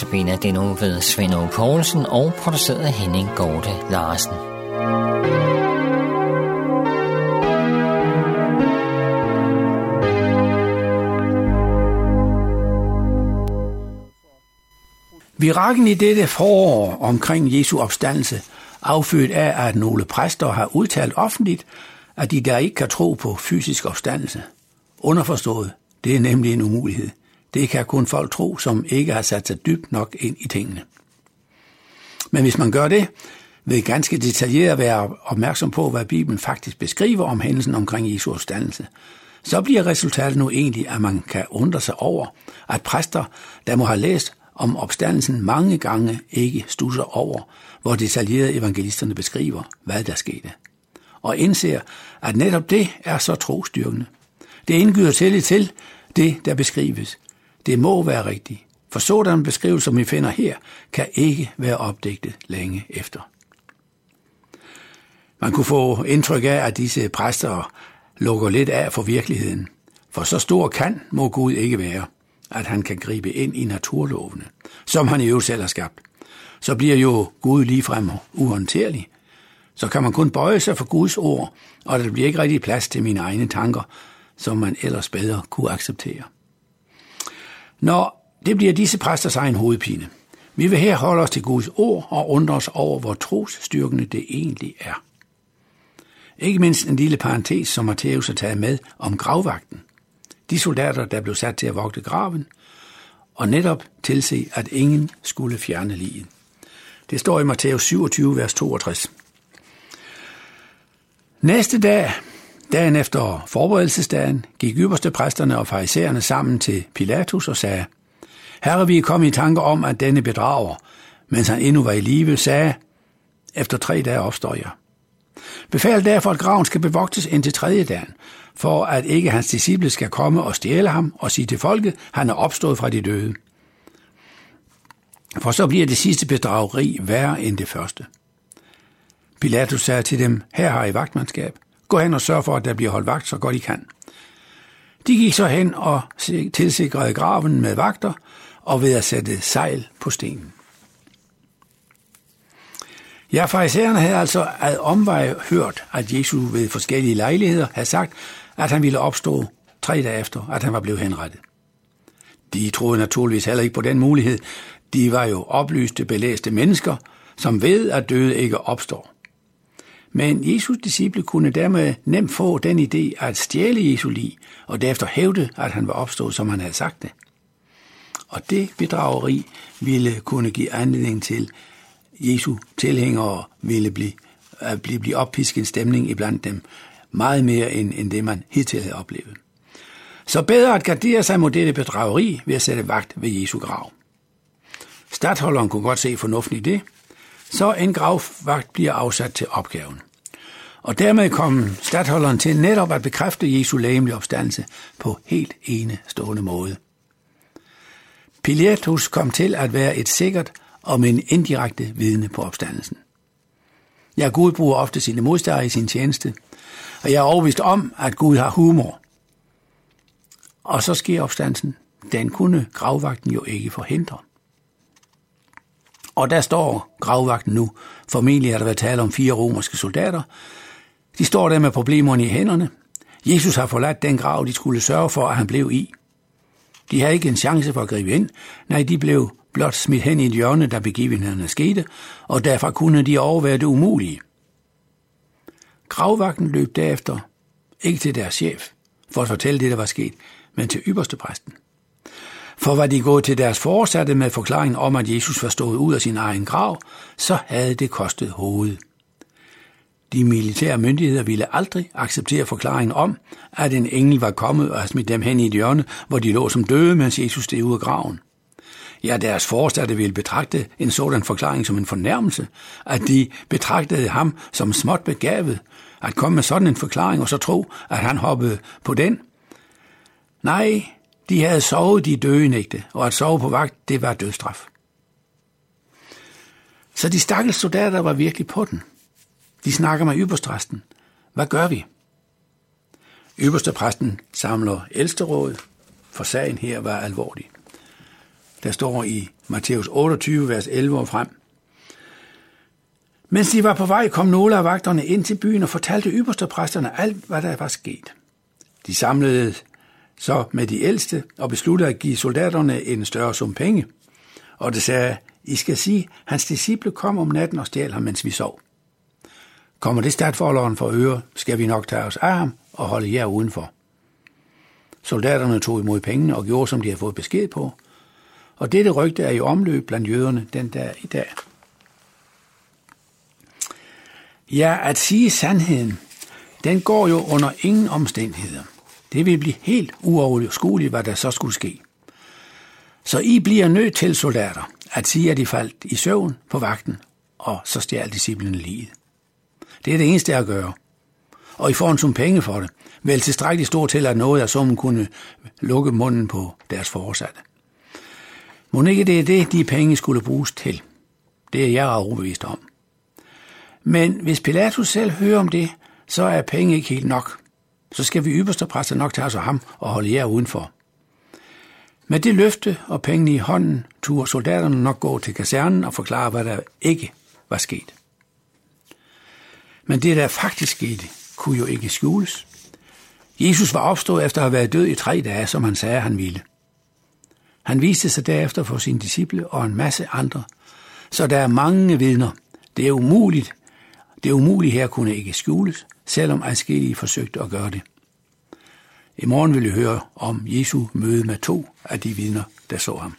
Notabene det nu ved Svend Poulsen og produceret af Henning Gorte Larsen. Virakken i dette forår omkring Jesu opstandelse, affødt af, at nogle præster har udtalt offentligt, at de der ikke kan tro på fysisk opstandelse. Underforstået, det er nemlig en umulighed. Det kan kun folk tro, som ikke har sat sig dybt nok ind i tingene. Men hvis man gør det, vil ganske detaljeret være opmærksom på, hvad Bibelen faktisk beskriver om hændelsen omkring Jesu opstandelse, så bliver resultatet nu egentlig, at man kan undre sig over, at præster, der må have læst om opstandelsen mange gange, ikke stusser over, hvor detaljeret evangelisterne beskriver, hvad der skete. Og indser, at netop det er så trostyrkende. Det indgyder tillid til det, der beskrives, det må være rigtigt, for sådan beskrivelse, som vi finder her, kan ikke være opdigtet længe efter. Man kunne få indtryk af, at disse præster lukker lidt af for virkeligheden, for så stor kan må Gud ikke være, at han kan gribe ind i naturlovene, som han i øvrigt selv har skabt. Så bliver jo Gud ligefrem uhåndterlig. Så kan man kun bøje sig for Guds ord, og der bliver ikke rigtig plads til mine egne tanker, som man ellers bedre kunne acceptere. Nå, det bliver disse præsters egen hovedpine. Vi vil her holde os til Guds ord og undre os over, hvor trosstyrkende det egentlig er. Ikke mindst en lille parentes, som Matthæus har taget med om gravvagten. De soldater, der blev sat til at vogte graven, og netop tilse, at ingen skulle fjerne liget. Det står i Matthæus 27, vers 62. Næste dag, dagen efter forberedelsesdagen, gik ypperste præsterne og farisæerne sammen til Pilatus og sagde, Herre, vi er kommet i tanke om, at denne bedrager, mens han endnu var i live, sagde, efter tre dage opstår jeg. Befal derfor, at graven skal bevogtes indtil tredje dagen, for at ikke hans disciple skal komme og stjæle ham og sige til folket, han er opstået fra de døde. For så bliver det sidste bedrageri værre end det første. Pilatus sagde til dem, her har I vagtmandskab. Gå hen og sørge for, at der bliver holdt vagt så godt I kan. De gik så hen og tilsikrede graven med vagter og ved at sætte sejl på stenen. Ja, farisæerne havde altså ad omvej hørt, at Jesus ved forskellige lejligheder havde sagt, at han ville opstå tre dage efter, at han var blevet henrettet. De troede naturligvis heller ikke på den mulighed. De var jo oplyste, belæste mennesker, som ved, at døde ikke opstår. Men Jesus disciple kunne dermed nemt få den idé at stjæle Jesu lig, og derefter hævde, at han var opstået, som han havde sagt det. Og det bedrageri ville kunne give anledning til, Jesu tilhængere ville blive, at blive, blive oppisket en stemning iblandt dem, meget mere end, end det, man hidtil havde oplevet. Så bedre at gardere sig mod dette bedrageri ved at sætte vagt ved Jesu grav. Stadholderen kunne godt se fornuften i det, så en gravvagt bliver afsat til opgaven. Og dermed kom stadholderen til netop at bekræfte Jesu lægemlige opstandelse på helt enestående måde. Pilatus kom til at være et sikkert og en indirekte vidne på opstandelsen. Ja, Gud bruger ofte sine modstandere i sin tjeneste, og jeg er overvist om, at Gud har humor. Og så sker opstandelsen. Den kunne gravvagten jo ikke forhindre. Og der står gravvagten nu. Formentlig har der været tale om fire romerske soldater. De står der med problemerne i hænderne. Jesus har forladt den grav, de skulle sørge for, at han blev i. De havde ikke en chance for at gribe ind. Nej, de blev blot smidt hen i et hjørne, der begivenhederne skete, og derfor kunne de overvære det umulige. Gravvagten løb derefter, ikke til deres chef, for at fortælle det, der var sket, men til ypperste præsten. For var de gået til deres forsatte med forklaringen om, at Jesus var stået ud af sin egen grav, så havde det kostet hovedet. De militære myndigheder ville aldrig acceptere forklaringen om, at en engel var kommet og havde smidt dem hen i et hjørne, hvor de lå som døde, mens Jesus steg ud af graven. Ja, deres forstatte ville betragte en sådan forklaring som en fornærmelse, at de betragtede ham som småt begavet, at komme med sådan en forklaring og så tro, at han hoppede på den. Nej, de havde sovet de døgenægte, og at sove på vagt, det var dødstraf. Så de stakkels soldater var virkelig på den. De snakker med ypperstræsten. Hvad gør vi? Ypperste præsten samler ældsterådet, for sagen her var alvorlig. der står i Matthæus 28, vers 11 og frem. Mens de var på vej, kom nogle af vagterne ind til byen og fortalte ypperstepræsterne alt, hvad der var sket. De samlede så med de ældste og besluttede at give soldaterne en større sum penge. Og det sagde, I skal sige, hans disciple kom om natten og stjal ham, mens vi sov. Kommer det stadforholderen for øre, skal vi nok tage os af ham og holde jer udenfor. Soldaterne tog imod pengene og gjorde, som de havde fået besked på. Og dette rygte er i omløb blandt jøderne den dag i dag. Ja, at sige sandheden, den går jo under ingen omstændigheder. Det vil blive helt uoverskueligt, hvad der så skulle ske. Så I bliver nødt til, soldater, at sige, at I faldt i søvn på vagten, og så stjal disciplen livet. Det er det eneste at gøre. Og I får en sum penge for det. Vel tilstrækkeligt stor til, at noget af summen kunne lukke munden på deres forsatte. Må ikke det er det, de penge skulle bruges til? Det er jeg overbevist om. Men hvis Pilatus selv hører om det, så er penge ikke helt nok. Så skal vi ypperste præster nok tage os af ham og holde jer udenfor. Med det løfte og pengene i hånden turde soldaterne nok gå til kasernen og forklare, hvad der ikke var sket. Men det, der faktisk skete, kunne jo ikke skjules. Jesus var opstået efter at have været død i tre dage, som han sagde, han ville. Han viste sig derefter for sine disciple og en masse andre. Så der er mange vidner. Det er umuligt. Det er umuligt her kunne ikke skjules, selvom adskillige forsøgte at gøre det. I morgen vil I høre om Jesu møde med to af de vidner, der så ham.